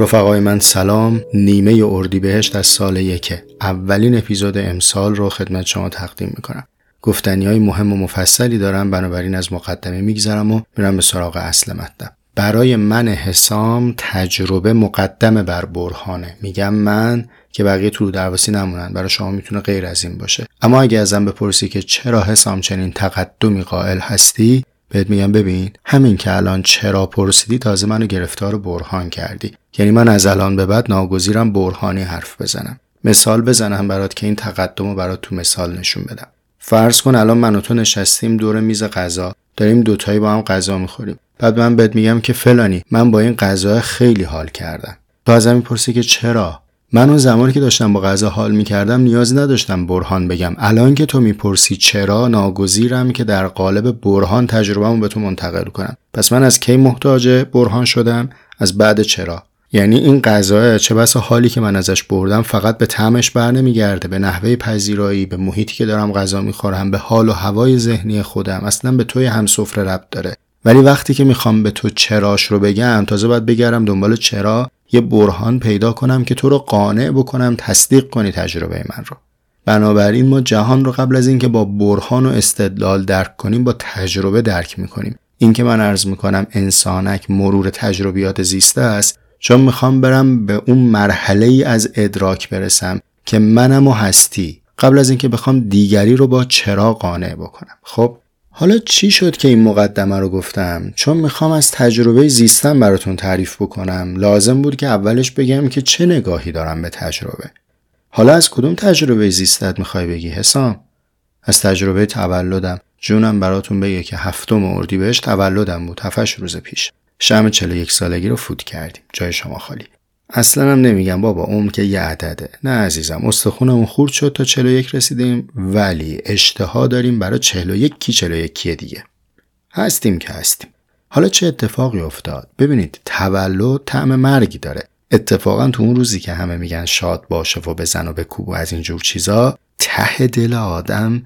رفقای من سلام نیمه اردیبهشت از سال یکه. اولین اپیزود امسال رو خدمت شما تقدیم می‌کنم. گفتنی های مهم و مفصلی دارم بنابراین از مقدمه میگذرم و میرم به سراغ اصل مطلب. برای من حسام تجربه مقدم بر برهانه. میگم من که بقیه تو درواسی نمونن برای شما می‌تونه غیر از این باشه. اما اگه ازم بپرسی که چرا حسام چنین تقدمی قائل هستی بهت میگم ببین همین که الان چرا پرسیدی تازه منو گرفتار برهان کردی. یعنی من از الان به بعد ناگزیرم برهانی حرف بزنم. مثال بزنم برات که این تقدم رو برات تو مثال نشون بدم. فرض کن الان من و تو نشستیم دور میز غذا داریم دوتایی با هم غذا می‌خوریم. بعد من بهت میگم که فلانی من با این غذا خیلی حال کردم. تو ازم می‌پرسی که چرا؟ من اون زمانی که داشتم با غذا حال می‌کردم نیازی نداشتم برهان بگم. الان که تو می‌پرسی چرا ناگزیرم که در قالب برهان تجربهمو به تو منتقل کنم. پس من از کی محتاج برهان شدم؟ از بعد چرا؟ یعنی این غذا چه بسا حالی که من ازش بردم فقط به طعمش بر نمیگرده به نحوه پذیرایی به محیطی که دارم غذا می‌خورم به حال و هوای ذهنی خودم اصلا به توی هم سفره ربط داره. ولی وقتی که می‌خوام به تو چراش رو بگم تازه باید بگرم دنبال چرا یه برهان پیدا کنم که تو رو قانع بکنم تصدیق کنی تجربه من رو. بنابراین ما جهان رو قبل از اینکه با برهان و استدلال درک کنیم با تجربه درک می‌کنیم. این که من عرض می‌کنم انسانک مرور تجربیات زیسته است چون می‌خوام برم به اون مرحله ای از ادراک برسم که منم و هستی. قبل از اینکه بخوام دیگری رو با چرا قانع بکنم. خب حالا چی شد که این مقدمه رو گفتم؟ چون می‌خوام از تجربه زیستم براتون تعریف بکنم. لازم بود که اولش بگم که چه نگاهی دارم به تجربه. حالا از کدوم تجربه زیستت می‌خوای بگی حسام؟ از تجربه تولدم. جونم براتون بگه که هفتم اردیبهشت تولدم بود هفتش روز پیش. شم 41 سالگی رو فوت کردیم. جای شما خالی. اصلا هم نمیگم بابا عمر که یه عدده. نه عزیزم استخونمون خورد شد تا 41 رسیدیم ولی اشتها داریم برای 41 کی 41 کیه دیگه. هستیم که هستیم. حالا چه اتفاقی افتاد؟ ببینید تولد طعم مرگی داره. اتفاقا تو اون روزی که همه میگن شاد باشه و بزن و بکوب و از اینجور چیزا ته دل آدم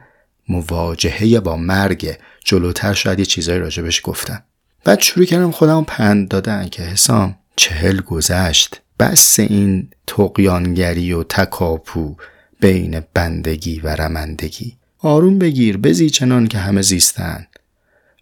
مواجهه با مرگ جلوتر شاید یه چیزایی راجبش گفتن. بعد شروع کردم خودم پند دادن که حسام چهل گذشت. بس این تقیانگری و تکاپو بین بندگی و رمندگی. آروم بگیر بزی چنان که همه زیستن.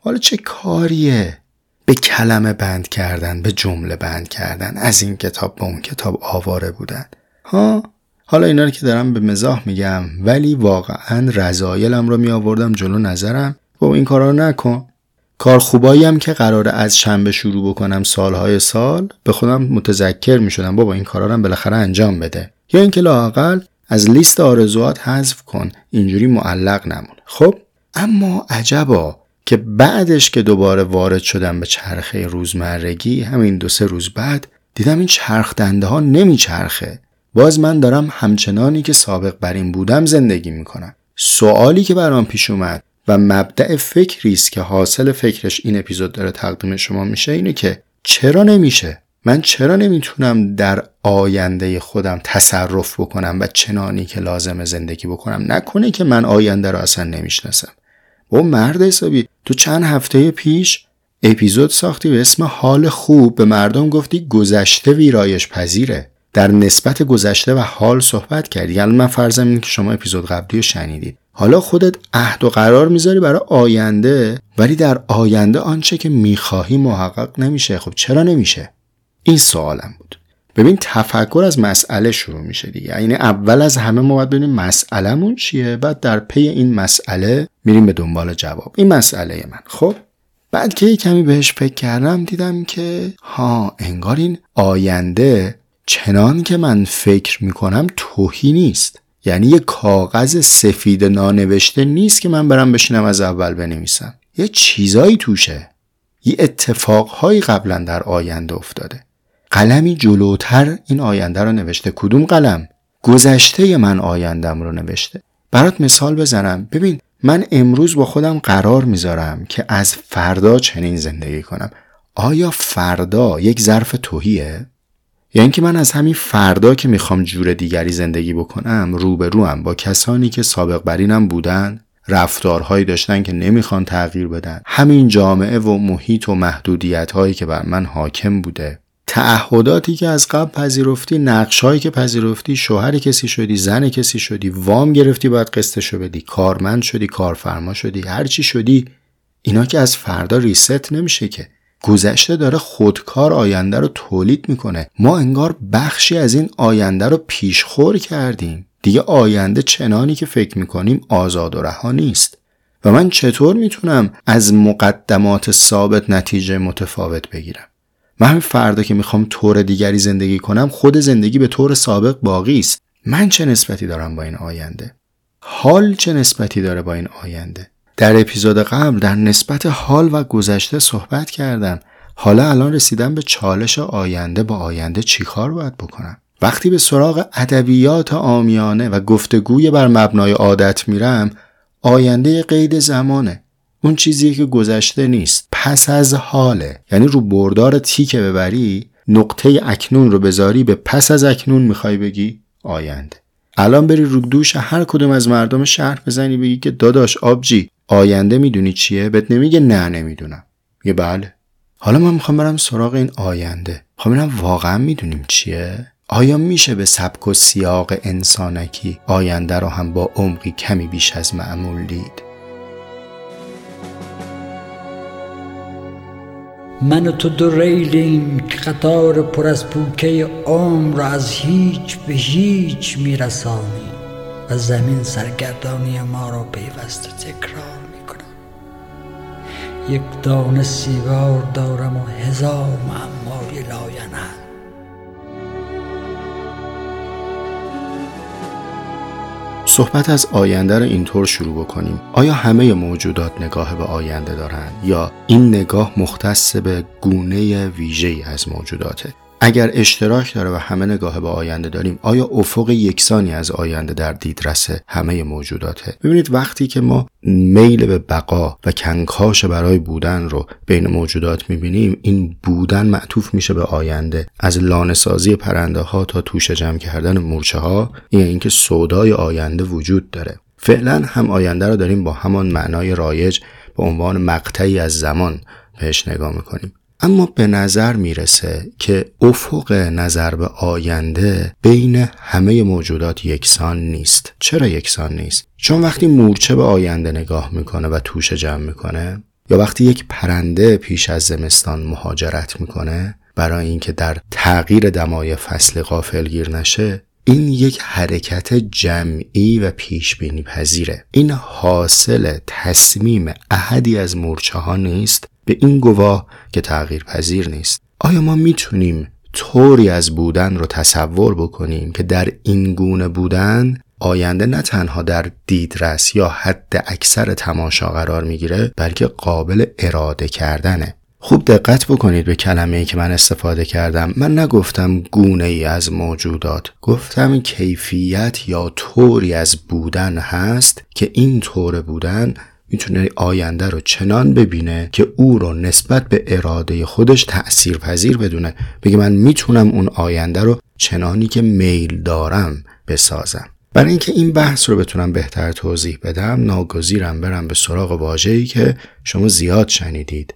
حالا چه کاریه؟ به کلمه بند کردن به جمله بند کردن. از این کتاب به اون کتاب آواره بودن. ها؟ حالا اینا رو که دارم به مزاح میگم ولی واقعا رضایلم رو می آوردم جلو نظرم. و این کارا رو نکن. کار خوبایی هم که قراره از شنبه شروع بکنم سالهای سال به خودم متذکر می شدم بابا این کارا رو بالاخره انجام بده. یا اینکه لاقل از لیست آرزوات حذف کن اینجوری معلق نمون. خب؟ اما عجبا که بعدش که دوباره وارد شدم به چرخه روزمرگی همین دو سه روز بعد دیدم این چرخ دنده ها نمیچرخه. باز من دارم همچنانی که سابق بر این بودم زندگی می‌کنم. سوالی که برام پیش اومد و مبدع فکری است که حاصل فکرش این اپیزود داره تقدیم شما میشه اینه که چرا نمیشه؟ من چرا نمی‌تونم در آینده خودم تصرف بکنم و چنانی که لازم زندگی بکنم؟ نکنه که من آینده رو اصلا نمی‌شناسم. و مرد حسابی تو چند هفته پیش اپیزود ساختی به اسم حال خوب. به مردم گفتی گذشته ویرایش پذیره. در نسبت گذشته و حال صحبت کردی. یعنی من فرضم اینه که شما اپیزود قبلی رو شنیدید. حالا خودت عهد و قرار می‌ذاری برای آینده ولی در آینده آنچه که می‌خواهی محقق نمیشه. خب چرا نمیشه؟ این سوالم بود. ببین تفکر از مسئله شروع میشه دیگه. یعنی اول از همه ما باید ببینیم مسئلهمون چیه بعد در پی این مسئله میریم به دنبال جواب. این مسئله من. خب؟ بعد که کمی بهش فکر کردم دیدم که ها انگار این آینده چنان که من فکر می‌کنم توهی نیست. یعنی یه کاغذ سفید نانوشته نیست که من برم بشینم از اول بنویسم. یه چیزایی توشه. یه اتفاقهایی قبلا در آینده افتاده. قلمی جلوتر این آینده رو نوشته. کدوم قلم؟ گذشته من آیندم رو نوشته. برات مثال بزنم. ببین من امروز با خودم قرار می‌ذارم که از فردا چنین زندگی کنم. آیا فردا یک ظرف توهیه؟ یا اینکه من از همین فردا که می‌خوام جور دیگری زندگی بکنم روبروم با کسانی که سابق برینم بودن رفتارهایی داشتن که نمی‌خوان تغییر بدن همین جامعه و محیط و محدودیت هایی که بر من حاکم بوده. تعهداتی که از قبل پذیرفتی نقشهایی که پذیرفتی شوهر کسی شدی زن کسی شدی وام گرفتی باید قسطشو بدی کارمند شدی کارفرما شدی هرچی شدی اینا که از فردا ریست نمیشه که. گذشته داره خودکار آینده رو تولید می‌کنه. ما انگار بخشی از این آینده رو پیشخور کردیم. دیگه آینده چنانی که فکر می‌کنیم آزاد و رها نیست. و من چطور می‌تونم از مقدمات ثابت نتیجه متفاوت بگیرم؟ من فردا که می‌خوام طور دیگری زندگی کنم خود زندگی به طور سابق باقی است. من چه نسبتی دارم با این آینده؟ حال چه نسبتی داره با این آینده؟ در اپیزود قبل در نسبت حال و گذشته صحبت کردم. حالا الان رسیدم به چالش آینده. با آینده چیکار باید بکنم؟ وقتی به سراغ ادبیات آمیانه و گفتگوی بر مبنای عادت میرم آینده قید زمانه. اون چیزی که گذشته نیست پس از حاله. یعنی رو بردار تیکه ببری نقطه اکنون رو بذاری به پس از اکنون می‌خوای بگی آینده. الان بری رو دوش هر کدوم از مردم شهر بزنی بگی که داداش آبجی آینده می‌دونی چیه؟ بهت نمیگه نه نمی‌دونم. میگه بله. حالا من می‌خوام برم سراغ این آینده. می‌خوام ببینم واقعا می‌دونیم چیه؟ آیا میشه به سبک و سیاق انسانکی آینده رو هم با عمقی کمی بیش از معمول دید؟ من و تو دو ریلیم که قطار پر از پوکه عمر را از هیچ به هیچ میرسانی و زمین سرگردانی ما را پیوسته تکرار می‌کنم. یک دانه سیگار دارم و هزار معمای لاینه صحبت از آینده رو اینطور شروع بکنیم. آیا همه موجودات نگاه به آینده دارند یا این نگاه مختص به گونه ویژه‌ای از موجوداته؟ اگر اشتراک داره و همه نگاه به آینده داریم آیا افق یکسانی از آینده در دیدرس همه موجوداته؟ ببینید وقتی که ما میل به بقا و کنکاش برای بودن رو بین موجودات می‌بینیم این بودن معطوف میشه به آینده. از لانسازی پرنده ها تا توش جمع کردن مورچه ها این اینکه سودای آینده وجود داره. فعلا هم آینده رو داریم با همان معنای رایج به عنوان مقطعی از زمان بهش نگاه می‌کنیم. اما به نظر می‌رسه که افق نظر به آینده بین همه موجودات یکسان نیست. چرا یکسان نیست؟ چون وقتی مورچه به آینده نگاه می‌کنه و توش جمع می‌کنه یا وقتی یک پرنده پیش از زمستان مهاجرت می‌کنه برای اینکه در تغییر دمای فصل غافلگیر نشه این یک حرکت جمعی و پیش بینی پذیره این حاصل تصمیم احدی از مورچه ها نیست به این گواه که تغییر پذیر نیست. آیا ما می‌تونیم طوری از بودن رو تصور بکنیم که در این گونه بودن آینده نه تنها در دیدرس یا حد اکثر تماشا قرار می‌گیره بلکه قابل اراده کردنه؟ خوب دقت بکنید به کلمه ای که من استفاده کردم. من نگفتم گونه ای از موجودات. گفتم کیفیت یا طوری از بودن هست که این طور بودن می‌تونه آینده رو چنان ببینه که او رو نسبت به اراده خودش تأثیر پذیر بدونه. بگه من می‌تونم اون آینده رو چنانی که میل دارم بسازم. برای اینکه این بحث رو بتونم بهتر توضیح بدم ناگزیرم برم به سراغ واژه‌ای که شما زیاد شنیدید.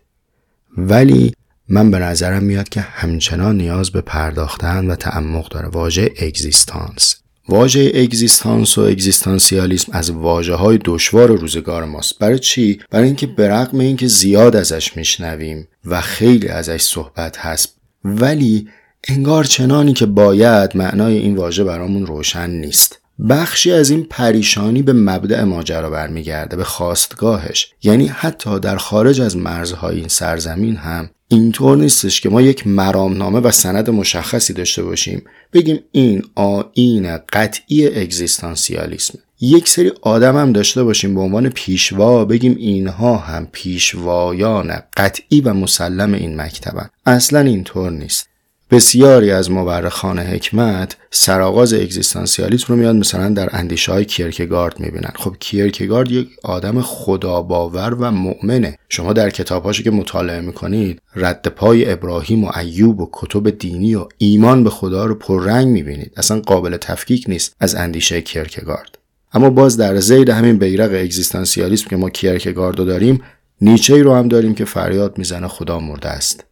ولی من به نظرم میاد که همچنان نیاز به پرداختن و تعمق داره. واژه اگزیستانس. واژه اگزیستانس و اگزیستانسیالیسم از واجه های دشوار روزگار ماست. برای چی؟ برای اینکه به رغم اینکه زیاد ازش میشنویم و خیلی ازش صحبت هست. ولی انگار چنانی که باید معنای این واژه برامون روشن نیست. بخشی از این پریشانی به مبدع ماجرا برمیگرده به خواستگاهش. یعنی حتی در خارج از مرزهای این سرزمین هم اینطور نیستش که ما یک مرامنامه و سند مشخصی داشته باشیم. بگیم این آین قطعی اگزیستانسیالیسم. یک سری آدم هم داشته باشیم به عنوان پیشوا بگیم اینها هم پیشوایان قطعی و مسلم این مکتبن. اصلا اینطور نیست. بسیاری از مورخان حکمت سرآغاز اگزیستانسیالیسم رو میاد مثلا در اندیشه های کیرکگارد می‌بینن. خب کیرکگارد یک آدم خداباور و مؤمنه. شما در کتابهاشو که مطالعه می‌کنید رد پای ابراهیم و ایوب و کتب دینی و ایمان به خدا رو پررنگ می‌بینید. اصلا قابل تفکیک نیست از اندیشه کیرکگارد. اما باز در زید همین بیرق اگزیستانسیالیسم که ما کیرکگارد رو داریم نیچه رو هم داریم که فریاد می‌زنه خدا مرده است.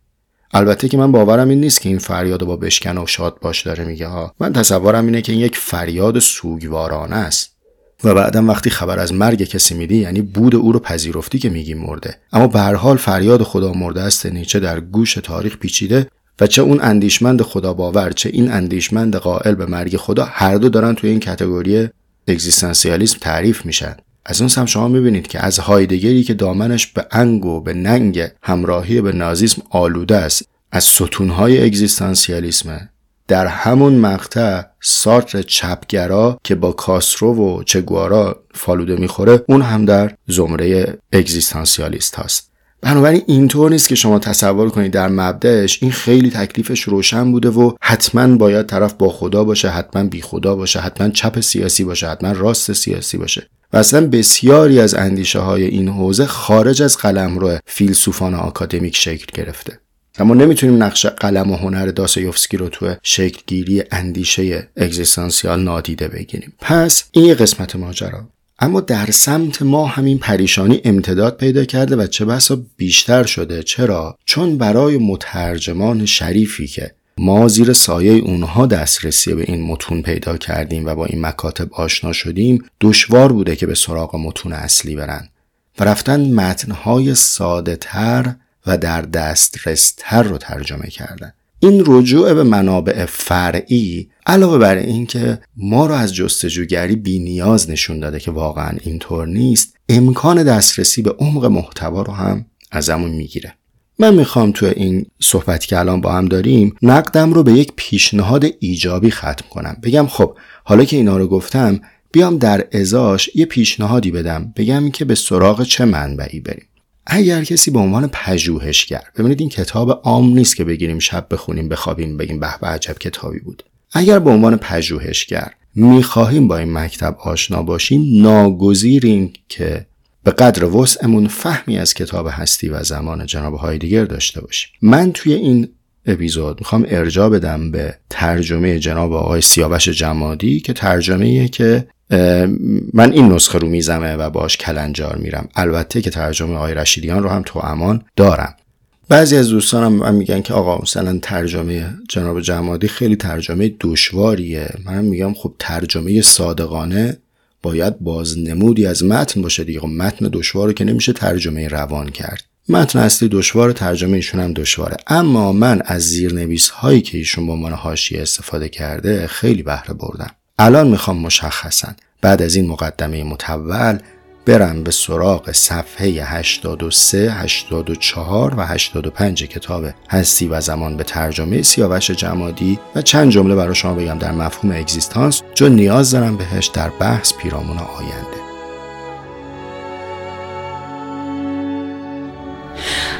البته که من باورم این نیست که این فریاد با بشکن و شاد باش داره میگه ها. من تصورم اینه که این یک فریاد سوگوارانه است. و بعدم وقتی خبر از مرگ کسی میدی یعنی بود او رو پذیرفتی که میگی مرده. اما به هر حال فریاد خدا مرده است نیچه در گوش تاریخ پیچیده و چه اون اندیشمند خدا باور چه این اندیشمند قائل به مرگ خدا هر دو دارن توی این کتگوری اگزیستانسیالیسم تعریف میشن. از اون هم شما می‌بینید که از هایدگری که دامنش به انگ و به ننگ همراهی به نازیسم آلوده است از ستونهای اگزیستانسیالیسم در همون مقطع سارتر چپگرا که با کاسرو و چگوارا فالوده می‌خوره اون هم در زمره اگزیستانسیالیست هست بنابراین اینطور نیست که شما تصور کنید در مبدعش این خیلی تکلیفش روشن بوده و حتما باید طرف با خدا باشه حتما بی خدا باشه حتما چپ سیاسی باشه حتما راست سیاسی باشه. و اصلا بسیاری از اندیشه های این حوزه خارج از قلمرو فیلسوفان آکادمیک شکل گرفته. اما نمی‌تونیم نقش قلم و هنر داسایوفسکی رو تو شکلگیری اندیشه اگزیستانسیال نادیده بگیریم. پس این قسمت ماجرا. اما در سمت ما همین پریشانی امتداد پیدا کرده و چه بسا بیشتر شده. چرا؟ چون برای مترجمان شریفی که ما زیر سایه اونها دسترسی به این متون پیدا کردیم و با این مکاتب آشنا شدیم دشوار بوده که به سراغ متون اصلی برن و رفتن متنهای ساده تر و در دسترستر رو ترجمه کردن. این رجوع به منابع فرعی علاوه بر اینکه ما رو از جستجوگری بی نیاز نشون داده که واقعا اینطور نیست امکان دسترسی به عمق محتوا رو هم ازمون می‌گیره. من می‌خوام تو این صحبتی که الان با هم داریم نقدم رو به یک پیشنهاد ایجابی ختم کنم. بگم خب حالا که اینا رو گفتم بیام در ازاش یه پیشنهادی بدم. بگم که به سراغ چه منبعی بریم. اگر کسی به عنوان پژوهشگر ببینید این کتاب عام نیست که بگیریم شب بخونیم بخوابیم بگیم به به عجب کتابی بود. اگر به عنوان پژوهشگر می‌خواهیم با این مکتب آشنا باشیم ناگزیریم که به قدر وسعمون فهمی از کتاب هستی و زمان جناب هایدگر داشته باشیم من توی این اپیزود می‌خوام ارجا بدم به ترجمه جناب آقای سیاوش جمادی که ترجمه که من این نسخه رو میزمه و باش کلنجار میرم. البته که ترجمه آقای رشیدیان رو هم تو امان دارم. بعضی از دوستانم هم میگن که آقا مثلا ترجمه جناب جمادی خیلی ترجمه دشواریه. من میگم خب ترجمه صادقانه باید بازنمودی از متن باشه دیگه. خب متن دشوار که نمیشه ترجمه روان کرد. متن اصلی دشوار ترجمه ایشون هم دشواره. اما من از زیرنویس هایی که ایشون به عنوان حاشیه استفاده کرده خیلی بهره بردم. الان می‌خوام مشخصا بعد از این مقدمه متول برم به سراغ صفحه 83, 84 و 85 کتاب هستی و زمان به ترجمه سیاوش جمادی و چند جمله برای شما بگم در مفهوم اگزیستانس چون نیاز دارم بهش در بحث پیرامون آینده.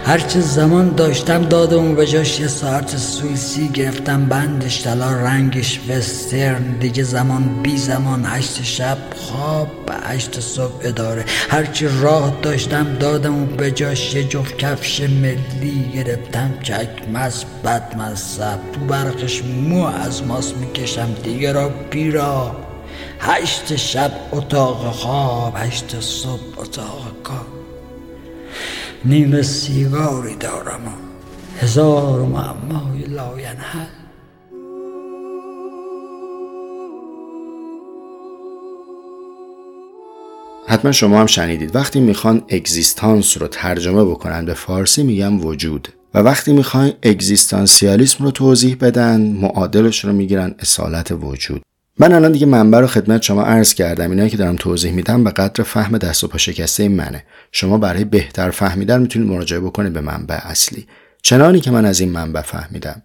هرچه زمان داشتم دادم و به جاش. یه ساعت سوئیسی گرفتم بندش طلا رنگش وسترن. دیگه زمان بی زمان هشت شب خواب به هشت صبح اداره. هرچی راه داشتم دادم و به جاش. یه جفت کفش ملی گرفتم چکمز بد مذب تو برقش مو از ماس می‌کشم دیگه را بیرا هشت شب اتاق خواب هشت صبح اتاق کار. نیم سیگاری دارم و هزار معمای لاینحل. حتما شما هم شنیدید. وقتی می‌خوان اگزیستانس رو ترجمه بکنن به فارسی میگن وجود. و وقتی می‌خوان اگزیستانسیالیسم رو توضیح بدن معادلش رو می‌گیرن اصالت وجود. من الان دیگه منبع رو خدمت شما عرض کردم. اینایی که دارم توضیح میدم به قدر فهم دست و پا شکسته منه. شما برای بهتر فهمیدن می‌تونید مراجعه بکنید به منبع اصلی. چنانی که من از این منبع فهمیدم.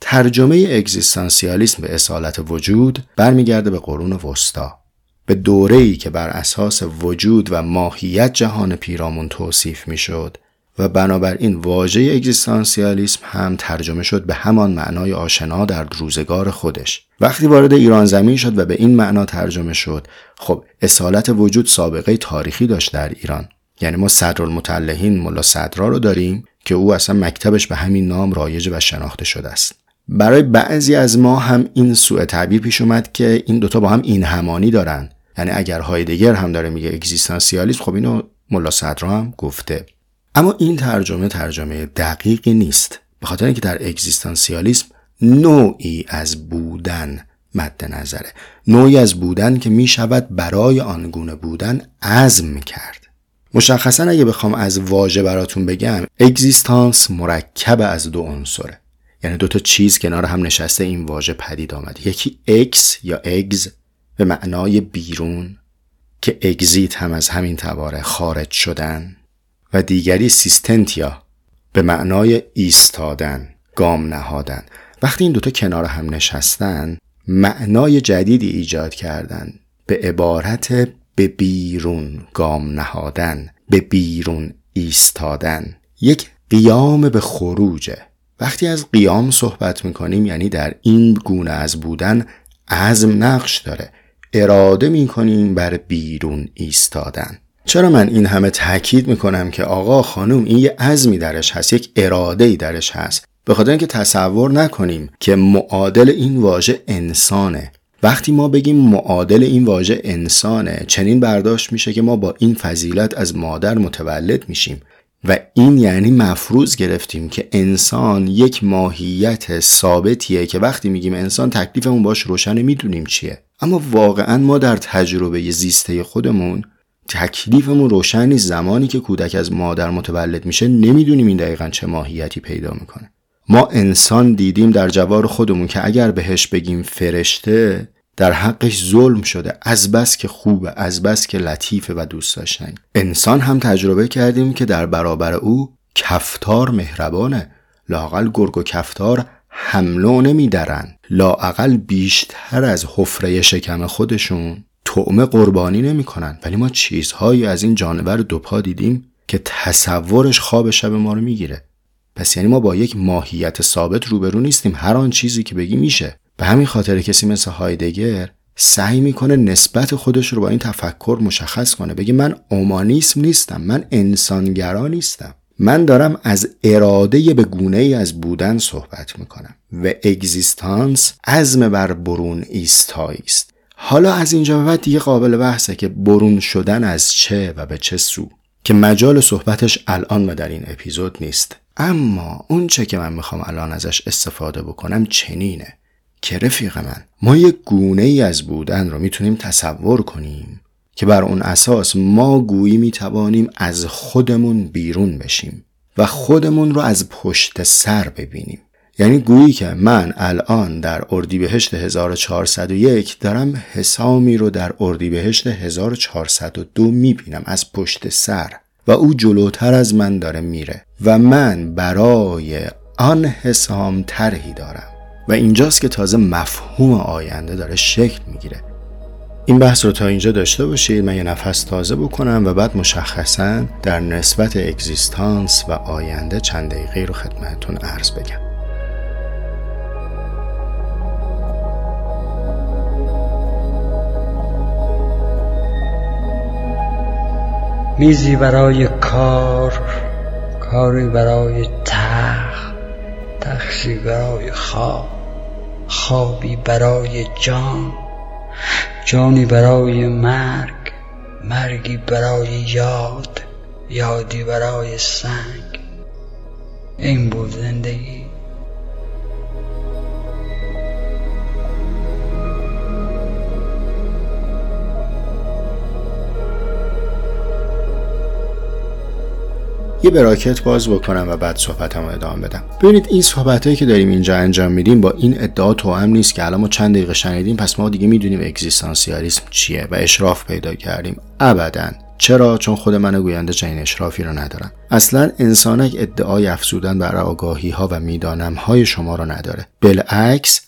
ترجمه اگزیستانسیالیسم به اصالت وجود برمیگرده به قرون وسطا. به دوره‌ای که بر اساس وجود و ماهیت جهان پیرامون توصیف می‌شد. و بنابراین واژه اگزیستانسیالیسم هم ترجمه شد به همان معنای آشنا در روزگار خودش. وقتی وارد ایران زمین شد و به این معنا ترجمه شد خب اصالت وجود سابقه تاریخی داشت در ایران. یعنی ما صدرالمتلهین ملا صدرا رو داریم که او اصلا مکتبش به همین نام رایج و شناخته شده است. برای بعضی از ما هم این سوء تعبیر پیش اومد که این دوتا با هم این همانی دارن. یعنی اگر هایدگر هم داره میگه اگزیستانسیالیسم خب اینو ملا صدرا هم گفته. اما این ترجمه ترجمه دقیقی نیست. به خاطر اینکه در اگزیستانسیالیسم نوعی از بودن مد نظره. نوعی از بودن که می شود برای آنگونه بودن عزم کرد. مشخصا اگه بخوام از واژه براتون بگم اگزیستانس مرکب از دو عنصره. یعنی دو تا چیز کنار هم نشسته این واژه پدید آمده. یکی اکس یا اگز به معنای بیرون که اگزیت هم از همین تباره خارج شدن. و دیگری سیستنتیا به معنای ایستادن گام نهادن. وقتی این دوتا کنار هم نشستن معنای جدیدی ایجاد کردن. به عبارت به بیرون گام نهادن به بیرون ایستادن. یک قیام به خروجه وقتی از قیام صحبت می‌کنیم یعنی در این گونه از بودن عزم نقش داره. اراده می‌کنیم بر بیرون ایستادن. چرا من این همه تاکید می‌کنم که آقا خانم این یه عزمی درش هست یک اراده ای درش هست. به خاطر اینکه تصور نکنیم که معادل این واژه انسانه. وقتی ما بگیم معادل این واژه انسانه چنین برداشت میشه که ما با این فضیلت از مادر متولد میشیم. و این یعنی مفروض گرفتیم که انسان یک ماهیت ثابتیه که وقتی میگیم انسان تکلیفمون باش روشن می‌دونیم چیه. اما واقعا ما در تجربه زیسته خودمون تکلیفمون روشن نیست. زمانی که کودک از مادر متولد میشه نمی‌دونیم این دقیقا چه ماهیتی پیدا می‌کنه. ما انسان دیدیم در جوار خودمون که اگر بهش بگیم فرشته در حقش ظلم شده. از بس که خوبه از بس که لطیفه و دوست داشتنی. انسان هم تجربه کردیم که در برابر او کفتار مهربانه. لاقل گرگ و کفتار حمله نمیدرن لاقل بیشتر از حفره شکم خودشون طعمه قربانی نمی‌کنن. ولی ما چیزهایی از این جانور دوپا دیدیم که تصورش خواب شب ما رو می‌گیره. پس یعنی ما با یک ماهیت ثابت روبرو نیستیم. هر آن چیزی که بگی میشه. به همین خاطر کسی مثل هایدگر سعی می‌کنه نسبت خودش رو با این تفکر مشخص کنه. بگه من اومانیسم نیستم. من انسانگرا نیستم. من دارم از اراده به گونه ای از بودن صحبت می‌کنم. و اگزیستانس عزم بر برون ایستایی است حالا از اینجا به بعد دیگه قابل بحثه که برون شدن از چه و به چه سو. که مجال صحبتش الان و در این اپیزود نیست. اما اون چه که من می‌خوام الان ازش استفاده بکنم چنینه. که رفیق من ما یک گونه ای از بودن رو می‌تونیم تصور کنیم که بر اون اساس ما گویی می‌توانیم از خودمون بیرون بشیم و خودمون رو از پشت سر ببینیم. یعنی گویی که من الان در اردیبهشت 1401 دارم حسامی رو در اردیبهشت 1402 می‌بینم از پشت سر و او جلوتر از من داره میره و من برای آن حسام طرحی دارم. و اینجاست که تازه مفهوم آینده داره شکل می‌گیره. این بحث رو تا اینجا داشته باشید من یه نفس تازه بکنم و بعد مشخصا در نسبت اگزیستانس و آینده چند دقیقه رو خدمتتون عرض بگم. میزی برای کار کاری برای تخت تخشی برای خواب خوابی برای جان جانی برای مرگ مرگی برای یاد یادی برای سنگ. این بود زندگی. یه براکت باز بکنم و بعد صحبتم رو ادامه بدم. ببینید این صحبت هایی که داریم اینجا انجام میدیم با این ادعا هم نیست که الان ما چند دقیقه شنیدیم پس ما دیگه می‌دونیم اگزیستانسیالیسم چیه و اشراف پیدا کردیم. ابدا. چرا؟ چون خود من گوینده چنین اشرافی رو ندارم. اصلا انسانک ادعای افزودن بر آگاهی ها و می‌دانم های شما رو نداره. بالعکس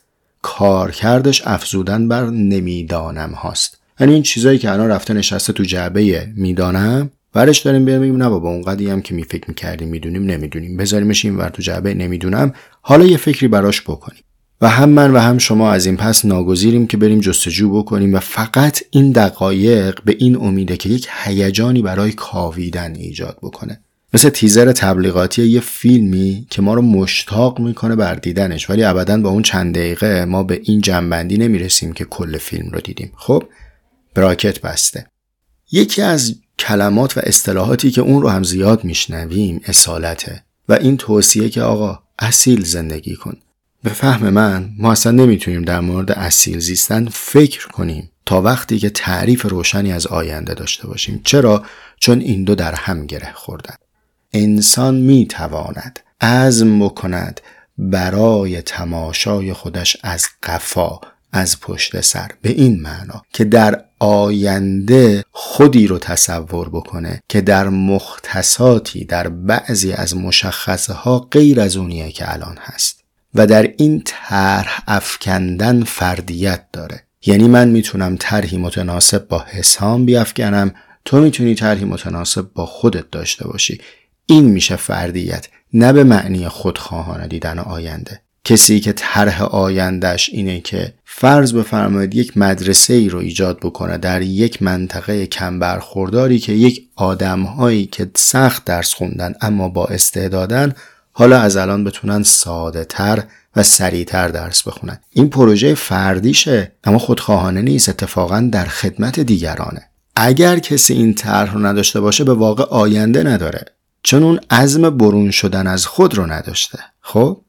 کارکردش افزودن بر نمی‌دانم هاست یعنی این چیزایی که الان رفته نشسته تو جعبه می‌دانم برش داریم بیام بگیم نه بابا اونقدی هم که می فکر می‌کردیم می‌دونیم نمی‌دونیم. بذاریمش این ور تو جعبه نمی‌دونم. حالا یه فکری براش بکنیم. و هم من و هم شما از این پس ناگزیریم که بریم جستجو بکنیم و فقط این دقایق به این امیده که یک هیجانی برای کاویدن ایجاد بکنه. مثل تیزر تبلیغاتی یه فیلمی که ما رو مشتاق می‌کنه بر دیدنش. ولی ابدا با اون چند دقیقه ما به این جنبندی نمی‌رسیم که کل فیلم رو دیدیم. خب براکت بسته. یکی از کلمات و اصطلاحاتی که اون رو هم زیاد میشنویم اصالته. و این توصیه که آقا اصیل زندگی کن. به فهم من ما اصلا نمی‌تونیم در مورد اصیل زیستن فکر کنیم تا وقتی که تعریف روشنی از آینده داشته باشیم. چرا؟ چون این دو در هم گره خوردن. انسان می‌تواند عزم بکند برای تماشای خودش از قفا از پشت سر. به این معنا که در آینده خودی رو تصور بکنه که در مختصاتی در بعضی از مشخصه ها غیر از اونیه که الان هست. و در این طرح افکندن فردیت داره. یعنی من می‌تونم طرحی متناسب با حسام بیافکنم تو می‌تونی طرحی متناسب با خودت داشته باشی. این میشه فردیت نه به معنی خودخواهانه دیدن آینده. کسی که طرح آیندهش اینه که فرض بفرمایید یک مدرسه ای رو ایجاد بکنه در یک منطقه کم برخورداری که یک آدمهایی که سخت درس خوندن اما با استعدادن حالا از الان بتونن ساده تر و سریعتر درس بخونن. این پروژه فردیشه اما خودخواهانه نیست اتفاقا در خدمت دیگرانه. اگر کسی این طرح رو نداشته باشه به واقع آینده نداره. چون اون عزم برون شدن از خود رو نداشته. خب؟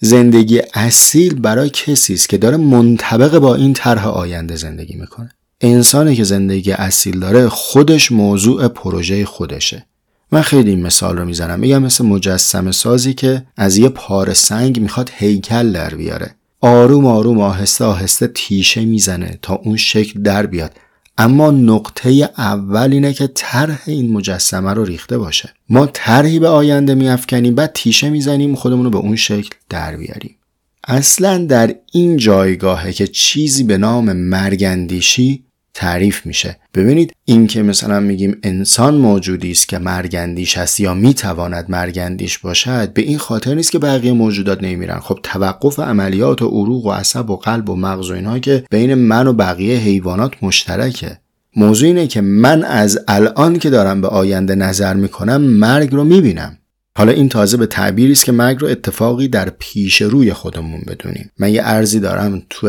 زندگی اصیل برای کسی است که داره منطبق با این طرح آینده زندگی می‌کنه. انسانی که زندگی اصیل داره خودش موضوع پروژه خودشه. من خیلی این مثال رو می‌زنم. میگم مثل مجسم سازی که از یه پار سنگ می‌خواد هیکل در بیاره. آروم آروم آهسته آهسته تیشه می‌زنه تا اون شکل در بیاد. اما نقطه اول اینه که طرح این مجسمه رو ریخته باشه. ما طرحی به آینده میافکنیم بعد تیشه می‌زنیم خودمون رو به اون شکل در بیاریم. اصلا در این جایگاهه که چیزی به نام مرگندیشی تعریف میشه. ببینید این که مثلا میگیم انسان موجودی است که مرگندیش هست یا می‌تواند مرگندیش باشد به این خاطر نیست که بقیه موجودات نمیرن خب توقف عملیات و عروق و عصب و قلب و مغز و اینها که بین من و بقیه حیوانات مشترکه. موضوع اینه که من از الان که دارم به آینده نظر می‌کنم مرگ رو می‌بینم. حالا این تازه به تعبیری است که مرگ رو اتفاقی در پیش روی خودمون بدونیم. من یه ارزی دارم تو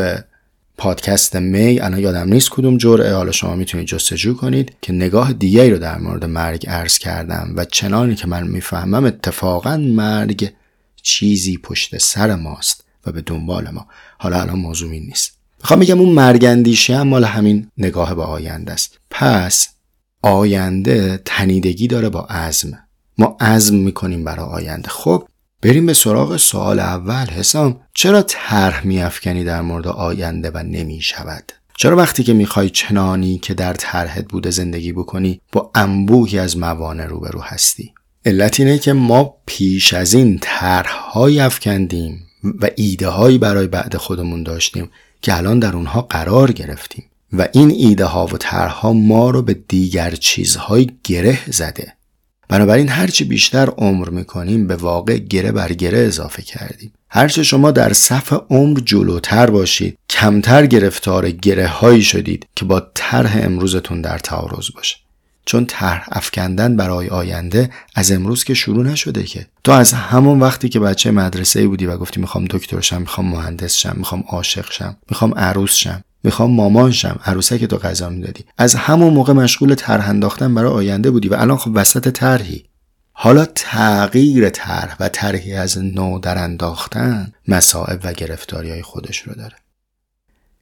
پادکست می الان یادم نیست کدوم جرعه. حالا شما می‌تونید جستجو کنید که نگاه دیگری رو در مورد مرگ عرض کردم و چنانی که من می‌فهمم اتفاقا مرگ چیزی پشت سر ماست و به دنبال ما. حالا الان موضوع این نیست. می‌خوام بگم اون مرگندیشی هم مال همین نگاه به آینده است. پس آینده تنیدگی داره با عزم. ما عزم می‌کنیم برای آینده. خب بریم به سراغ سوال اول. حسام چرا طرح میافکنی در مورد آینده و نمی شود چرا وقتی که می‌خوای چنانی که در طرحت بوده زندگی بکنی با انبوهی از موانع روبرو هستی؟ علت اینه که ما پیش از این طرحهایی افکندیم و ایده هایی برای بعد خودمون داشتیم که الان در اونها قرار گرفتیم. و این ایده ها و طرحها ما رو به دیگر چیزهای گره زده. بنابراین هرچی بیشتر عمر می‌کنیم به واقع گره بر گره اضافه کردیم. هرچه شما در صف عمر جلوتر باشید کمتر گرفتار گره هایی شدید که با طرح امروزتون در تعارض باشه. چون طرح افکندن برای آینده از امروز که شروع نشده که. تو از همون وقتی که بچه مدرسه بودی و گفتی می‌خوام دکتر شم می‌خوام مهندس شم می‌خوام عاشق شم می‌خوام عروس شم. می‌خوام مامان شم عروسک تو غذا می‌دادی. از همون موقع مشغول طرح انداختن برای آینده بودی و الان خب وسط طرحی. حالا تغییر طرح و طرحی از نو در انداختن مصائب و گرفتاری های خودش رو داره.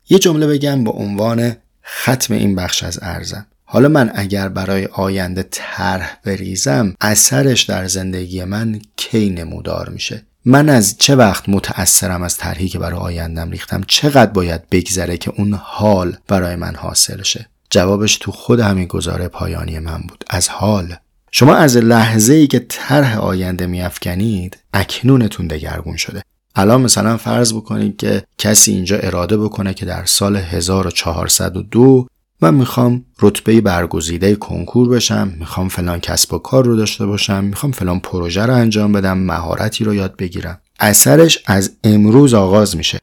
یه جمله بگم با عنوان ختم این بخش از ارزم. حالا من اگر برای آینده طرح بریزم اثرش در زندگی من کی نمودار میشه. من از چه وقت متأثرم از طرحی که برای آیندم ریختم؟ چقدر باید بگذره که اون حال برای من حاصل شه؟ جوابش تو خود همین گزاره پایانی من بود. از حال. شما از لحظه ای که طرح آینده میافکنید اکنونتون دگرگون شده. الان مثلا فرض بکنید که کسی اینجا اراده بکنه که در سال 1402 من می‌خوام رتبه برگزیده کنکور بشم می‌خوام فلان کسب و کار رو داشته باشم می‌خوام فلان پروژه رو انجام بدم مهارتی رو یاد بگیرم. اثرش از امروز آغاز میشه.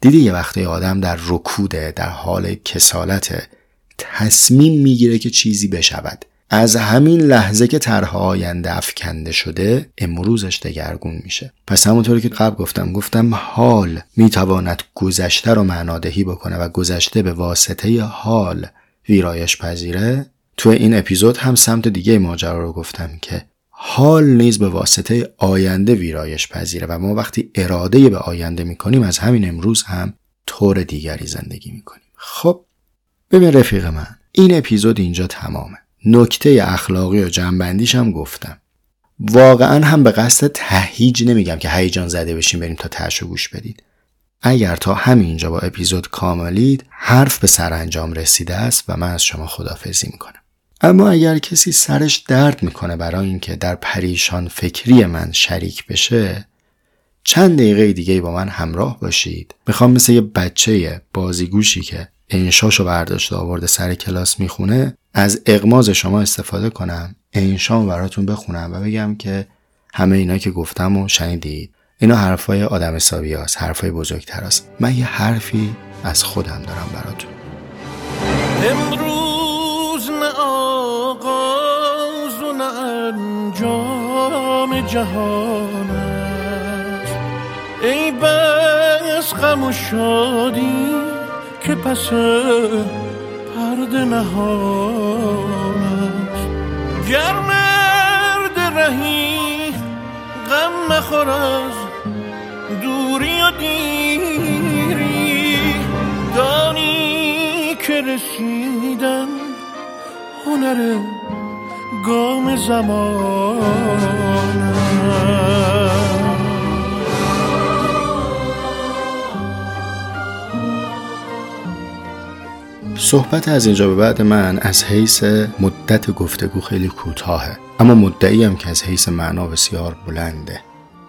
دیدی یه وقتی آدم در رکوده در حال کسالت تصمیم می‌گیره که چیزی بشود. از همین لحظه که طرح آینده افکنده شده امروزش دگرگون میشه. پس همونطوری که قبل گفتم گفتم حال می‌تواند گذشته رو معنادهی بکنه و گذشته به واسطه حال ویرایش پذیره. تو این اپیزود هم سمت دیگه ماجرا رو گفتم که حال نیز به واسطه آینده ویرایش پذیره و ما وقتی اراده به آینده می‌کنیم از همین امروز هم طور دیگری زندگی می‌کنیم. خب ببین رفیق من این اپیزود اینجا تمامه. نکته اخلاقی و جنبندیش هم گفتم. واقعا هم به قصد تهیج نمیگم که هیجان زده بشین بریم تا ترش گوش بدید. اگر تا همینجا با اپیزود کاملید حرف به سرانجام رسیده است و من از شما خدافزی می‌کنم. اما اگر کسی سرش درد می‌کنه برای اینکه در پریشان فکری من شریک بشه چند دقیقه دیگه با من همراه باشید. می‌خوام مثل یه بچه بازیگوشی که انشاشو برداشته آورده سر کلاس می‌خونه از اقماز شما استفاده کنم انشام براتون بخونم و بگم که همه اینا که گفتم و شنیدید. اینا حرفای آدم حسابی هست حرفای بزرگتر است من یه حرفی از خودم دارم براتون. امروز نه آغاز و نه انجام جهان است ای بس غم و شادی که پس پرده نهان است. گر مرد رهی غم مخور از دوری و دیری دانی که رسیدن هنر گام زمان است. صحبت از اینجا به بعد من از حیث مدت گفتگو خیلی کوتاهه. اما مدعی هم که از حیث معنا بسیار بلنده.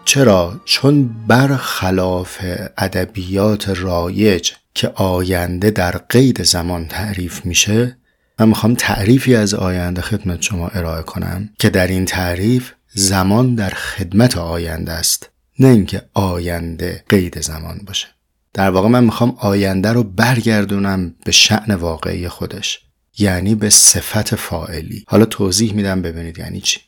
چرا؟ چون برخلاف ادبیات رایج که آینده در قید زمان تعریف میشه من می‌خوام تعریفی از آینده خدمت شما ارائه کنم که در این تعریف زمان در خدمت آینده است نه اینکه آینده قید زمان باشه. در واقع من می‌خوام آینده رو برگردونم به شعن واقعی خودش یعنی به صفت فائلی حالا توضیح میدم ببینید یعنی چی.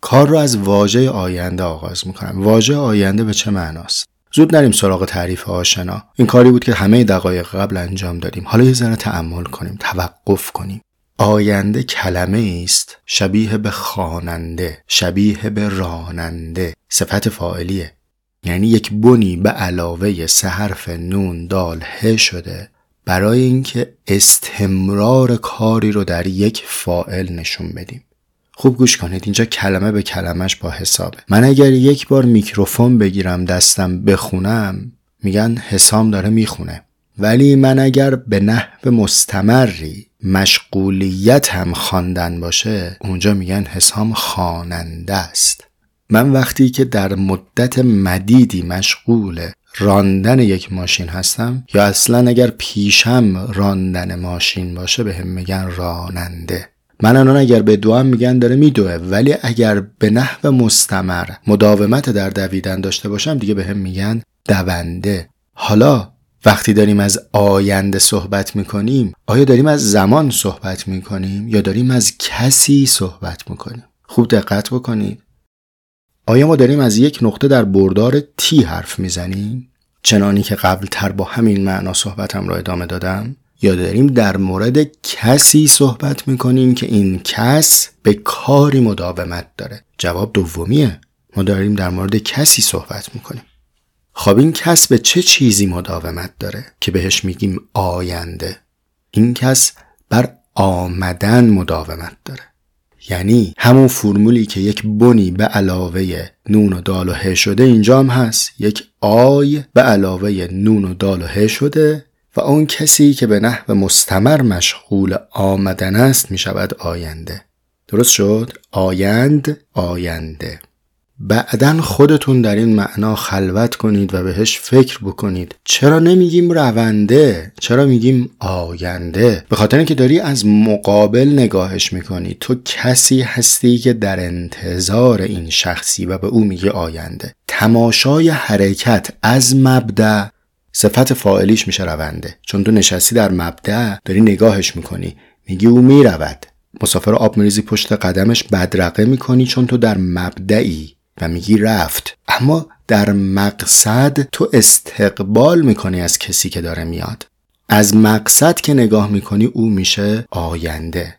کار رو از واژه آینده آغاز می‌کنم. واژه آینده به چه معناست؟ زود نریم سراغ تعریف آشنا. این کاری بود که همه دقایق قبل انجام دادیم. حالا یه ذره تأمل کنیم توقف کنیم. آینده کلمه است شبیه به خواننده شبیه به راننده. صفت فاعلیه. یعنی یک بنی به علاوه سه حرف نون دال ه شده برای اینکه استمرار کاری رو در یک فائل نشون بدیم. خوب گوش کنید اینجا کلمه به کلمش با حسابه. من اگر یک بار میکروفون بگیرم دستم بخونم میگن حسام داره می‌خونه. ولی من اگر به نحو مستمری مشغولیت هم خواندن باشه اونجا میگن حسام خواننده است. من وقتی که در مدت مدیدی مشغول راندن یک ماشین هستم یا اصلا اگر پیشم راندن ماشین باشه به هم میگن راننده. من الان اگر به دوام میگن داره میدوه ولی اگر به نحو مستمر مداومت در دویدن داشته باشم دیگه به هم میگن دونده. حالا وقتی داریم از آینده صحبت می‌کنیم آیا داریم از زمان صحبت می‌کنیم یا داریم از کسی صحبت می‌کنیم؟ خوب دقت بکنید. آیا ما داریم از یک نقطه در بردار تی حرف می‌زنیم؟ چنانی که قبل تر با همین معنا صحبتم را ادامه دادم؟ یا داریم در مورد کسی صحبت می‌کنیم که این کس به کاری مداومت داره؟ جواب دومیه ما داریم در مورد کسی صحبت می‌کنیم خب این کس به چه چیزی مداومت داره که بهش میگیم آینده این کس بر آمدن مداومت داره یعنی همون فرمولی که یک بنی به علاوه نون و دال و ه شده اینجا هم هست. یک آی به علاوه نون و دال و ه شده و اون کسی که به نحو مستمر مشغول آمدن است می شود آینده. درست شد؟ آیند آینده. بعدا خودتون در این معنا خلوت کنید و بهش فکر بکنید. چرا نمیگیم رونده؟ چرا میگیم آینده؟ به خاطر اینکه داری از مقابل نگاهش می‌کنی. تو کسی هستی که در انتظار این شخصی و به او میگه آینده. تماشای حرکت از مبدع صفت فاعلیش میشه رونده. چون تو نشستی در مبدع داری نگاهش می‌کنی. میگی او می‌رود. مسافر آب میریزی پشت قدمش بدرقه می‌کنی چون تو در مبدعی و میگی رفت. اما در مقصد تو استقبال می‌کنی از کسی که داره میاد. از مقصد که نگاه می‌کنی او میشه آینده.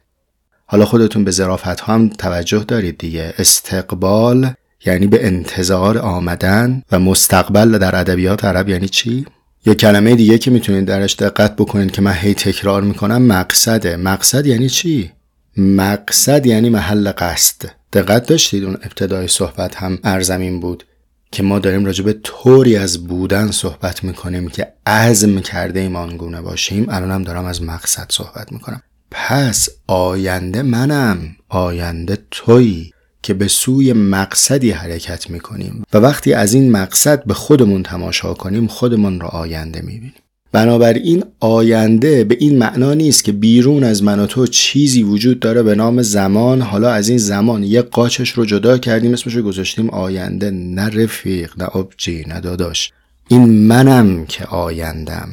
حالا خودتون به ظرافت هم توجه دارید دیگه. استقبال یعنی به انتظار آمدن و مستقبل در ادبیات عرب یعنی چی؟ یا کلمه دیگه که می‌تونید درش دقت بکنید که من هی تکرار می‌کنم مقصده. مقصد یعنی چی؟ مقصد یعنی محل قصد. دقت داشتید؟ اون ابتدای صحبت هم ارزمین بود که ما داریم راجع به طوری از بودن صحبت می‌کنیم که عزم کرده ایم آنگونه باشیم. الان هم دارم از مقصد صحبت می‌کنم. پس آینده منم آینده تویی که به سوی مقصدی حرکت می‌کنیم. و وقتی از این مقصد به خودمون تماشا کنیم خودمون را آینده می‌بینیم. بنابراین آینده به این معنا نیست که بیرون از من و تو چیزی وجود داره به نام زمان. حالا از این زمان یه قاچش رو جدا کردیم اسمش رو گذاشتیم آینده. نه رفیق نه آبجی نه داداش. این منم که آیندم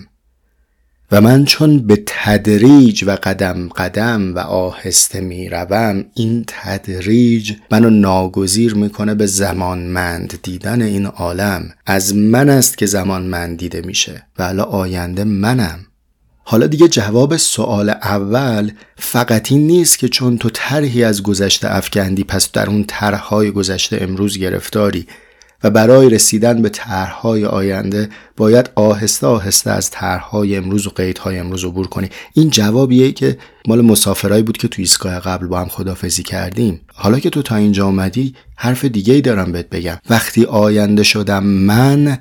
و من چون به تدریج و قدم قدم و آهسته می روم این تدریج منو ناگزیر می‌کنه به زمانمند دیدن این عالم. از من است که زمانمند دیده میشه و حالا آینده منم. حالا دیگه جواب سوال اول فقط این نیست که چون تو طرحی از گذشته افکندی پس در اون طرحهای گذشته امروز گرفتاری. و برای رسیدن به طرحهای آینده باید آهسته آهسته از طرحهای امروز و قیدهای امروز عبور کنی. این جوابیه که مال مسافرایی بود که تو ایستگاه قبل با هم خدافزی کردیم. حالا که تو تا اینجا اومدی حرف دیگه ای دارم بهت بگم. وقتی آینده شدم من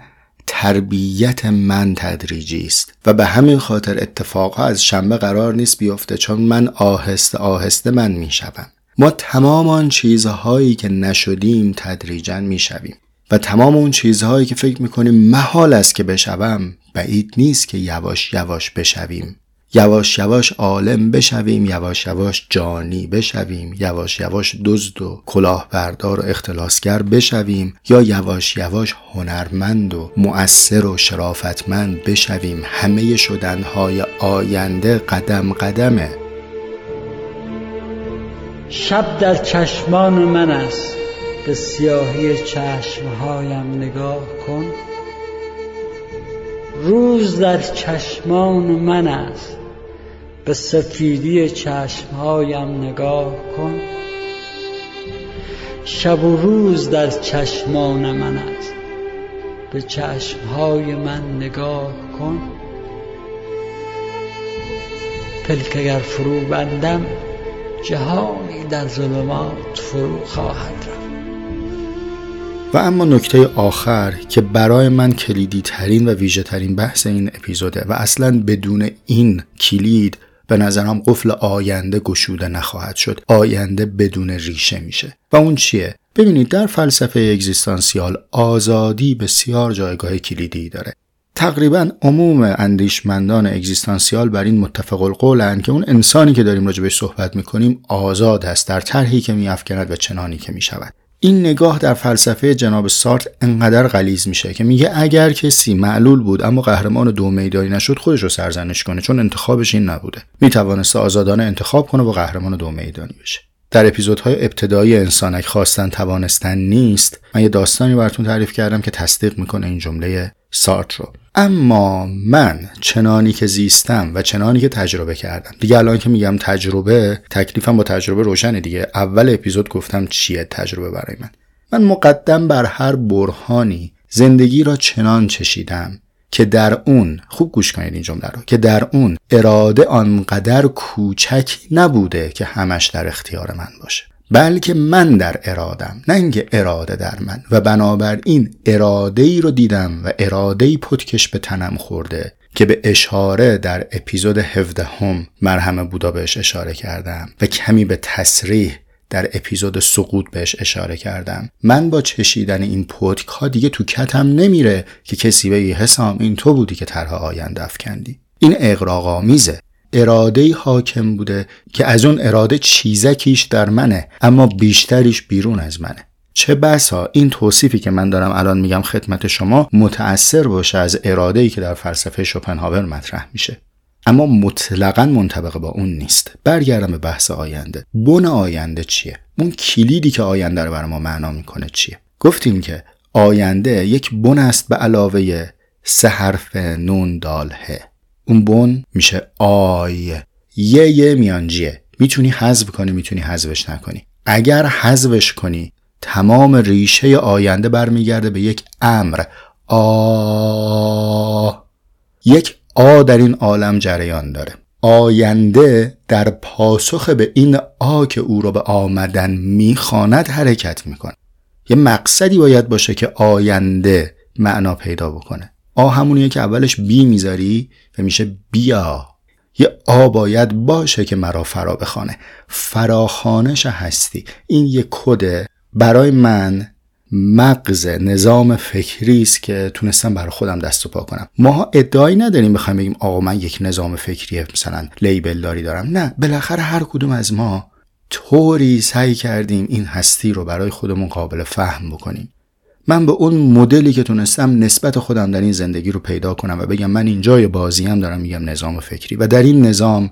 تربیت من تدریجی است. و به همین خاطر اتفاقها از شنبه قرار نیست بیفته چون من آهسته آهسته من می‌شوم. ما تمام آن چیزهایی که نشدیم تدریجا می‌شویم. و تمام اون چیزهایی که فکر می‌کنیم محال است که بشوم بعید نیست که یواش یواش بشویم. یواش یواش عالم بشویم یواش یواش جانی بشویم یواش یواش دزد و کلاهبردار و اختلاسگر بشویم یا یواش یواش هنرمند و مؤثر و شرافتمند بشویم. همه شدنهای آینده قدم قدمه. شب در چشمان من است. به سیاهی چشمهایم نگاه کن. روز در چشمان من است. به سفیدی چشمهایم نگاه کن. شب و روز در چشمان من است. به چشمهای من نگاه کن. پلک اگر فرو بندم جهانی در ظلمات فرو خواهد رفت. و اما نکته آخر که برای من کلیدی ترین و ویژه ترین بحث این اپیزوده و اصلا بدون این کلید به نظرم قفل آینده گشوده نخواهد شد. آینده بدون ریشه میشه. و اون چیه؟ ببینید در فلسفه اگزیستانسیال آزادی بسیار جایگاه کلیدی داره. تقریبا عموم اندیشمندان اگزیستانسیال بر این متفق القولن که اون انسانی که داریم راجبش صحبت می‌کنیم آزاد هست در طرحی که میافکند و چنانی که می‌شود. این نگاه در فلسفه جناب سارت انقدر غلیز میشه که میگه اگر کسی معلول بود اما قهرمان دو میدانی نشد خودش رو سرزنش کنه چون انتخابش این نبوده. می‌توانست آزادانه انتخاب کنه و قهرمان دو میدانی بشه. در اپیزودهای ابتدایی انسانک خواستن توانستن نیست. من یه داستانی براتون تعریف کردم که تصدیق می‌کنه این جمله سارت رو. اما من چنانی که زیستم و چنانی که تجربه کردم. دیگه الان که میگم تجربه تکلیفم با تجربه روشنه دیگه. اول اپیزود گفتم چیه تجربه برای من. من مقدم بر هر برهانی زندگی را چنان چشیدم که در اون خوب گوش کنید این جمله رو که در اون اراده آنقدر کوچک نبوده که همش در اختیار من باشه. بلکه من در ارادم نه اینکه اراده در من. و بنابراین اراده ای رو دیدم و اراده ای پتکش به تنم خورده که به اشاره در اپیزود 17 هم مرهم بودا بهش اشاره کردم و کمی به تصریح در اپیزود سقوط بهش اشاره کردم. من با چشیدن این پودک ها دیگه تو کتم نمیره که کسی به حسام این تو بودی که طرح آینده افکندی. این اقراقامیزه اراده حاکم بوده که از اون اراده چیزکیش در منه اما بیشتریش بیرون از منه. چه بسا این توصیفی که من دارم الان میگم خدمت شما متأثر باشه از اراده ای که در فلسفه شوپنهاور مطرح میشه. اما مطلقا منطبق با اون نیست. برگردم به بحث آینده. بن آینده چیه؟ اون کلیدی که آینده رو برای ما معنا می‌کنه چیه؟ گفتیم که آینده یک بن است به علاوه سه حرف نون دال اون بن میشه آی. یه یه میانجیه. می‌تونی حذف کنی می‌تونی حذفش نکنی. اگر حذفش کنی تمام ریشه آینده برمیگرده به یک امر. آ. یک آ در این عالم جریان داره. آینده در پاسخ به این آ که او را به آمدن می‌خواند حرکت می‌کنه. یه مقصدی باید باشه که آینده معنا پیدا بکنه. آ همونیه که اولش بی می‌ذاری و میشه بیا. یه آ باید باشه که مرا فرا بخوانه. فراخانش هستی. این یه کده. برای من مغز نظام فکری است که تونستم برای خودم دست و پا کنم. ماها ادعایی نداریم بخوایم بگیم آقا من یک نظام فکری مثلا لیبل داری دارم. نه بالاخره هر کدوم از ما طوری سعی کردیم این هستی رو برای خودمون قابل فهم بکنیم. من به اون مدلی که تونستم نسبت خودم در این زندگی رو پیدا کنم و بگم من اینجای بازی هم دارم میگم نظام فکری. و در این نظام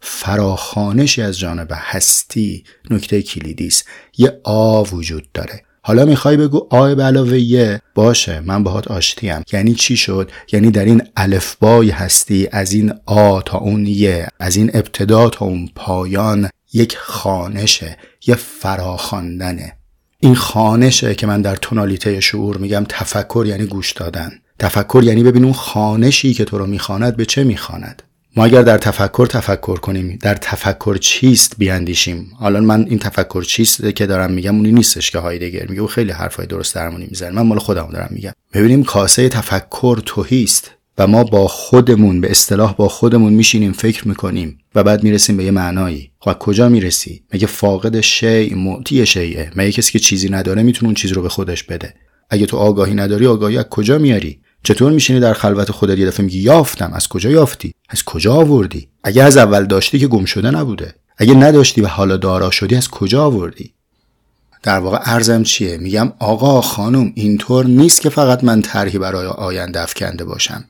فراخانشی از جانب هستی نکته کلیدی است. یه آ وجود داره. حالا می‌خوای بگو آ به علاوه یه باشه. من باهات آشتیم یعنی چی شد؟ یعنی در این الفبای هستی از این آ تا اون یه از این ابتدا تا اون پایان یک خانشه یه فراخواندنه. این خانشه که من در تونالیته شعور میگم تفکر یعنی گوش دادن. تفکر یعنی ببین اون خانشی که تو رو می‌خواند به چه می‌خواند. ما اگر در تفکر تفکر کنیم در تفکر چیست بیاندیشیم؟ حالا من این تفکر چیست که دارم میگم اونی نیستش که هایدگر میگه و خیلی حرفای درست درمونی می‌زنه. من مال خودم دارم میگم. ببینیم کاسه تفکر توهیست. و ما با خودمون به اصطلاح با خودمون میشینیم فکر می‌کنیم و بعد می‌رسیم به یه معنایی. خب کجا می‌رسی؟ مگه فاقد شی معطی شیعه مگه کسی که چیزی نداره می‌تونه اون چیز رو به خودش بده؟ اگه تو آگاهی نداری آگاهی از کجا میاری؟ چطور میشینی در خلوت خودت؟ یه دفعه میگی یافتم. از کجا یافتی؟ از کجا آوردی؟ اگه از اول داشتی که گم شده نبوده. اگه نداشتی و حالا دارا شدی از کجا آوردی؟ در واقع ارزم چیه؟ میگم آقا خانم اینطور نیست که فقط من طرحی برای آینده افکنده باشم.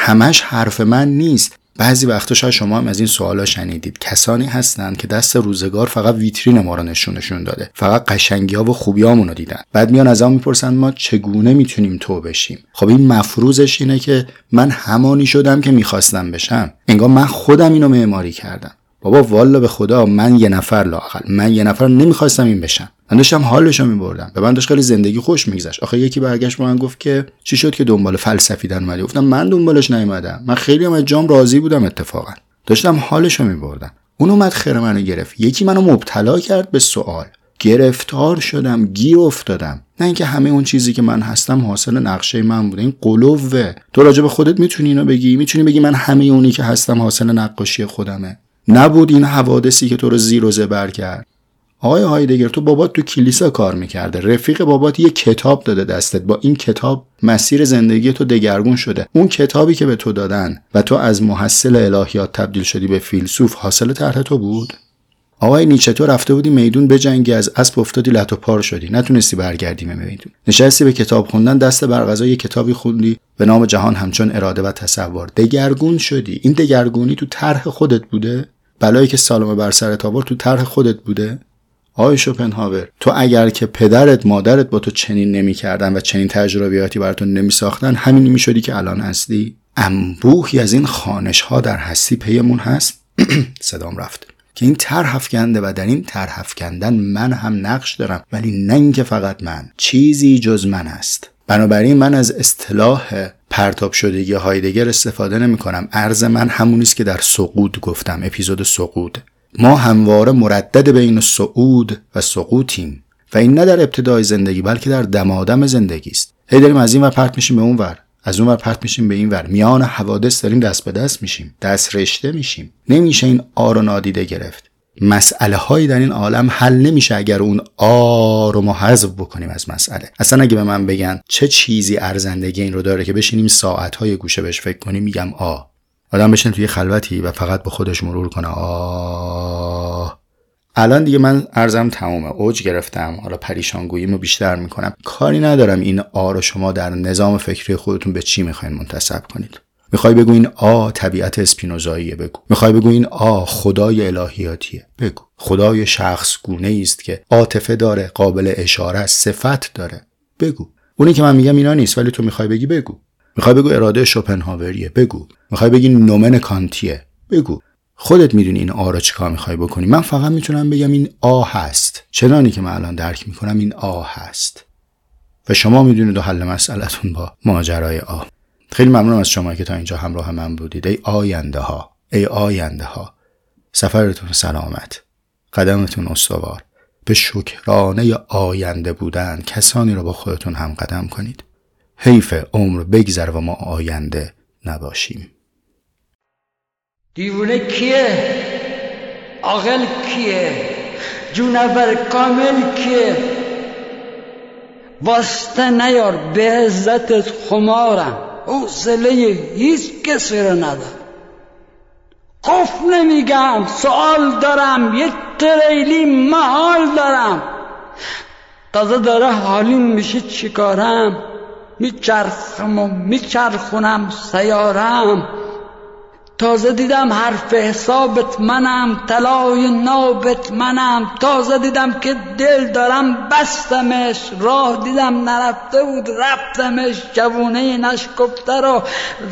همش حرف من نیست. بعضی وقتا شاید شما هم از این سوالا شنیدید. کسانی هستند که دست روزگار فقط ویترین ما رو نشونشون داده. فقط قشنگی ها و خوبی رو دیدن. بعد میان از می‌پرسن ما چگونه می‌تونیم تو بشیم؟ خب این مفروضش اینه که من همانی شدم که می‌خواستم بشم. انگار من خودم اینو معماری کردم. بابا والا به خدا من یه نفر لاقل من یه نفر نمی‌خواستم این بشم. من داشتم حالشو میبردم به من داشت خیلی زندگی خوش میگذشت. آخه یکی برگشت به من گفت که چی شد که دنبال فلسفی در اومدی؟ گفتم من دنبالش نیومدم. من خیلی هم از جام راضی بودم اتفاقا. داشتم حالشو میبردم. اون اومد خیر منو گرفت. یکی منو مبتلا کرد به سوال. گرفتار شدم گیر افتادم. نه اینکه همه اون چیزی که من هستم حاصل نقشه من بوده. این قلوه. تو راجع به خودت می‌تونی اینو بگی؟ می‌تونی بگی من همه اونی که هستم حاصل نقاشی خودمه؟ نبود این حوادثی که تو رو زیر و زبر کرد. آقای هایدگر تو بابات تو کلیسا کار می‌کرده. رفیق بابات یه کتاب داده دستت. با این کتاب مسیر زندگی تو دگرگون شده. اون کتابی که به تو دادن و تو از محصل الهیات تبدیل شدی به فیلسوف حاصل طرح تو بود؟ آقای نیچه تو رفته بودی میدون بجنگی از اسب افتادی لط و پار شدی. نتونستی برگردی به میدون. نشستی به کتاب خوندن دست بر یه کتابی خوندی. به نام جهان همچون اراده و تصور. دگرگون شدی. این دگرگونی تو طرح خودت بوده؟ بلایی که سالم بر سرت آورد تو طرح خودت بوده؟ آقای شوپنهاور تو اگر که پدرت مادرت با تو چنین نمی‌کردن و چنین تجربیاتی براتون نمی ساختن همین می‌شدی که الان هستی؟ انبوهی از این خانش ها در هستی پیمون هست؟ صدام رفت. که این طرح افکنده و در این طرح افکندن من هم نقش دارم ولی نه اینکه فقط من چیزی جز من است. بنابراین من از اصطلاح پرتاب شدگی هایدگر استفاده نمی کنم عرض من همونی است که در سقود گفتم. اپیزود سقود ما همواره مردد بین سعود و سقوطیم و این نه در ابتدای زندگی بلکه در دمادم زندگی است. هی داریم از این ور پرت میشیم به اون ور. از اون ور پرت میشیم به این ور. میان حوادث داریم دست به دست میشیم. دست رشته میشیم. نمیشه این آ رو نادیده گرفت. مسئله هایی در این عالم حل نمیشه اگر اون آ رو ما حذف بکنیم از مسئله. اصلا اگه به من بگن چه چیزی ارزندگی این رو داره که بشینیم ساعت های گوشه بهش فکر کنیم میگم آ. آدم بشین توی خلوتی و فقط به خودش مرور کنه. آه الان دیگه من ارزم تمومه. اوج گرفتم. حالا پریشانگوییمو بیشتر می‌کنم. کاری ندارم این آ رو شما در نظام فکری خودتون به چی می‌خواین منتصب کنید. می‌خوای بگو این آ طبیعت اسپینوزاییه بگو. می‌خوای بگو این آ خدای الهیاتیه بگو. خدای شخص گونه است که عاطفه داره قابل اشاره صفت داره بگو. اونی که من میگم اینا نیست ولی تو می‌خوای بگی بگو. می‌خوای بگو اراده شوپنهاوریه بگو. می‌خوای بگی نومن کانتیه بگو. خودت می‌دونی این آ رو چیکار می‌خوای بکنی. من فقط می‌تونم بگم این آ هست. چنانی که من الان درک می‌کنم این آ هست. و شما می‌دونید و حل مسئلتون با ماجرای آ. خیلی ممنونم از شما که تا اینجا همراه من بودید. ای آینده ها ای آینده ها سفرتون سلامت قدمتون استوار. به شکرانه آینده بودن کسانی را با خودتون هم قدم کنید. حیف عمر بگذر و ما آینده نباشیم. دیوونه کیه؟ عاقل کیه؟ جونور کامل کیه؟ واسطه نیار به عزت خمارم. حوصله هیچ کسی رو ندارم قف نمیگم سوال دارم یک تریلی محال دارم. تازه داره حالیم میشه چیکارم؟ میچرخم و میچرخونم سیارم. تازه دیدم حرف حسابت منم طلای نابت منم. تازه دیدم که دل دارم بستمش. راه دیدم نرفته بود رفتمش. جوونه نشکفته رو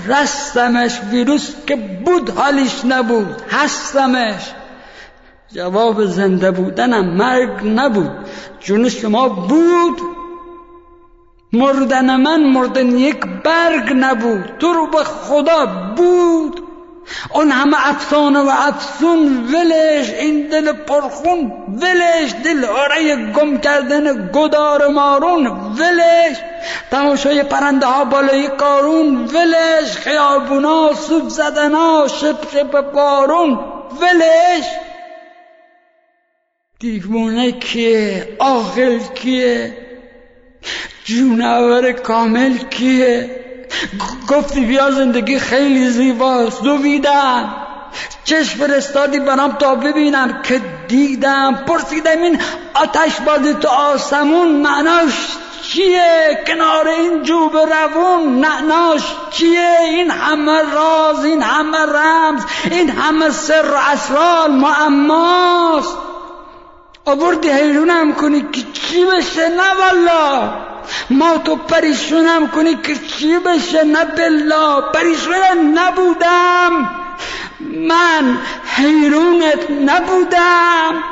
رستمش. ویروس که بود حالیش نبود هستمش. جواب زنده بودنم مرگ نبود. جون شما بود. مردن من مردن یک برگ نبود. تو رو به خدا بود. اون همه افسانه و افسون ولش این دل پرخون ولش دل آره گم کردن گدار مارون ولش. تماشای پرنده ها بالای کارون ولش. خیابونا سوب زدنا شپ شپ بارون ولش. دیوونه کیه؟ آخل کیه؟ جونور کامل کیه؟ گفتی بیا زندگی خیلی زیباست دویدم چشم فرستادی برام تا ببینم که دیدم. پرسیدم این آتش بازی تو آسمون معناش چیه؟ کنار این جوب روون نعناش چیه؟ این همه راز این همه رمز این همه سر و اسرار معماست. آوردی حیرونم کنی که چی بشه؟ نه والا ما تو پریشونم کنی که چی بشه؟ نه بلا پریشون نبودم. من حیرونت نبودم.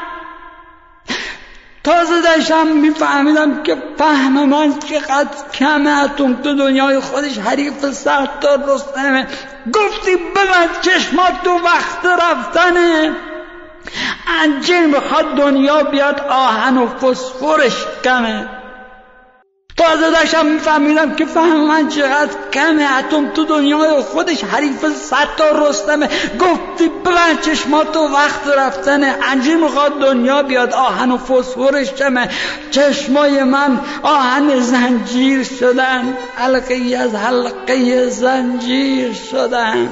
تازه داشتم میفهمیدم که فهم من چقدر کمه. اتم تو دنیای خودش حریف سختار رستمه گفتی ببند چشمات تو وقت رفتنه. انجیر می‌خواد دنیا بیاد آهن و فسفرش کمه. تازه داشتم میفهمیدم که فهم من چقدر کمه. اتم تو دنیای خودش حریف صد تا رستمه. گفتی ببند چشمات و وقت رفتنه. انجیر می‌خواد دنیا بیاد. آهن و فسفرش کمه. چشمای من آهن زنجیر شدن. حلقه از حلقه زنجیر شدن.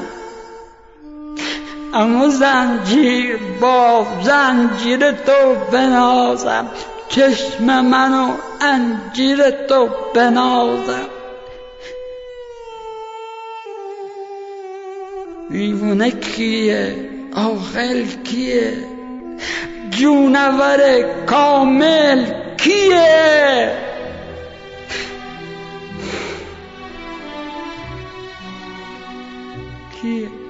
اما زنجیر با زنجیر تو بنازم. چشم منو انجیر تو بنازم. دیوونه کیه؟ آخل کیه؟ جونور کامل کیه؟ کیه؟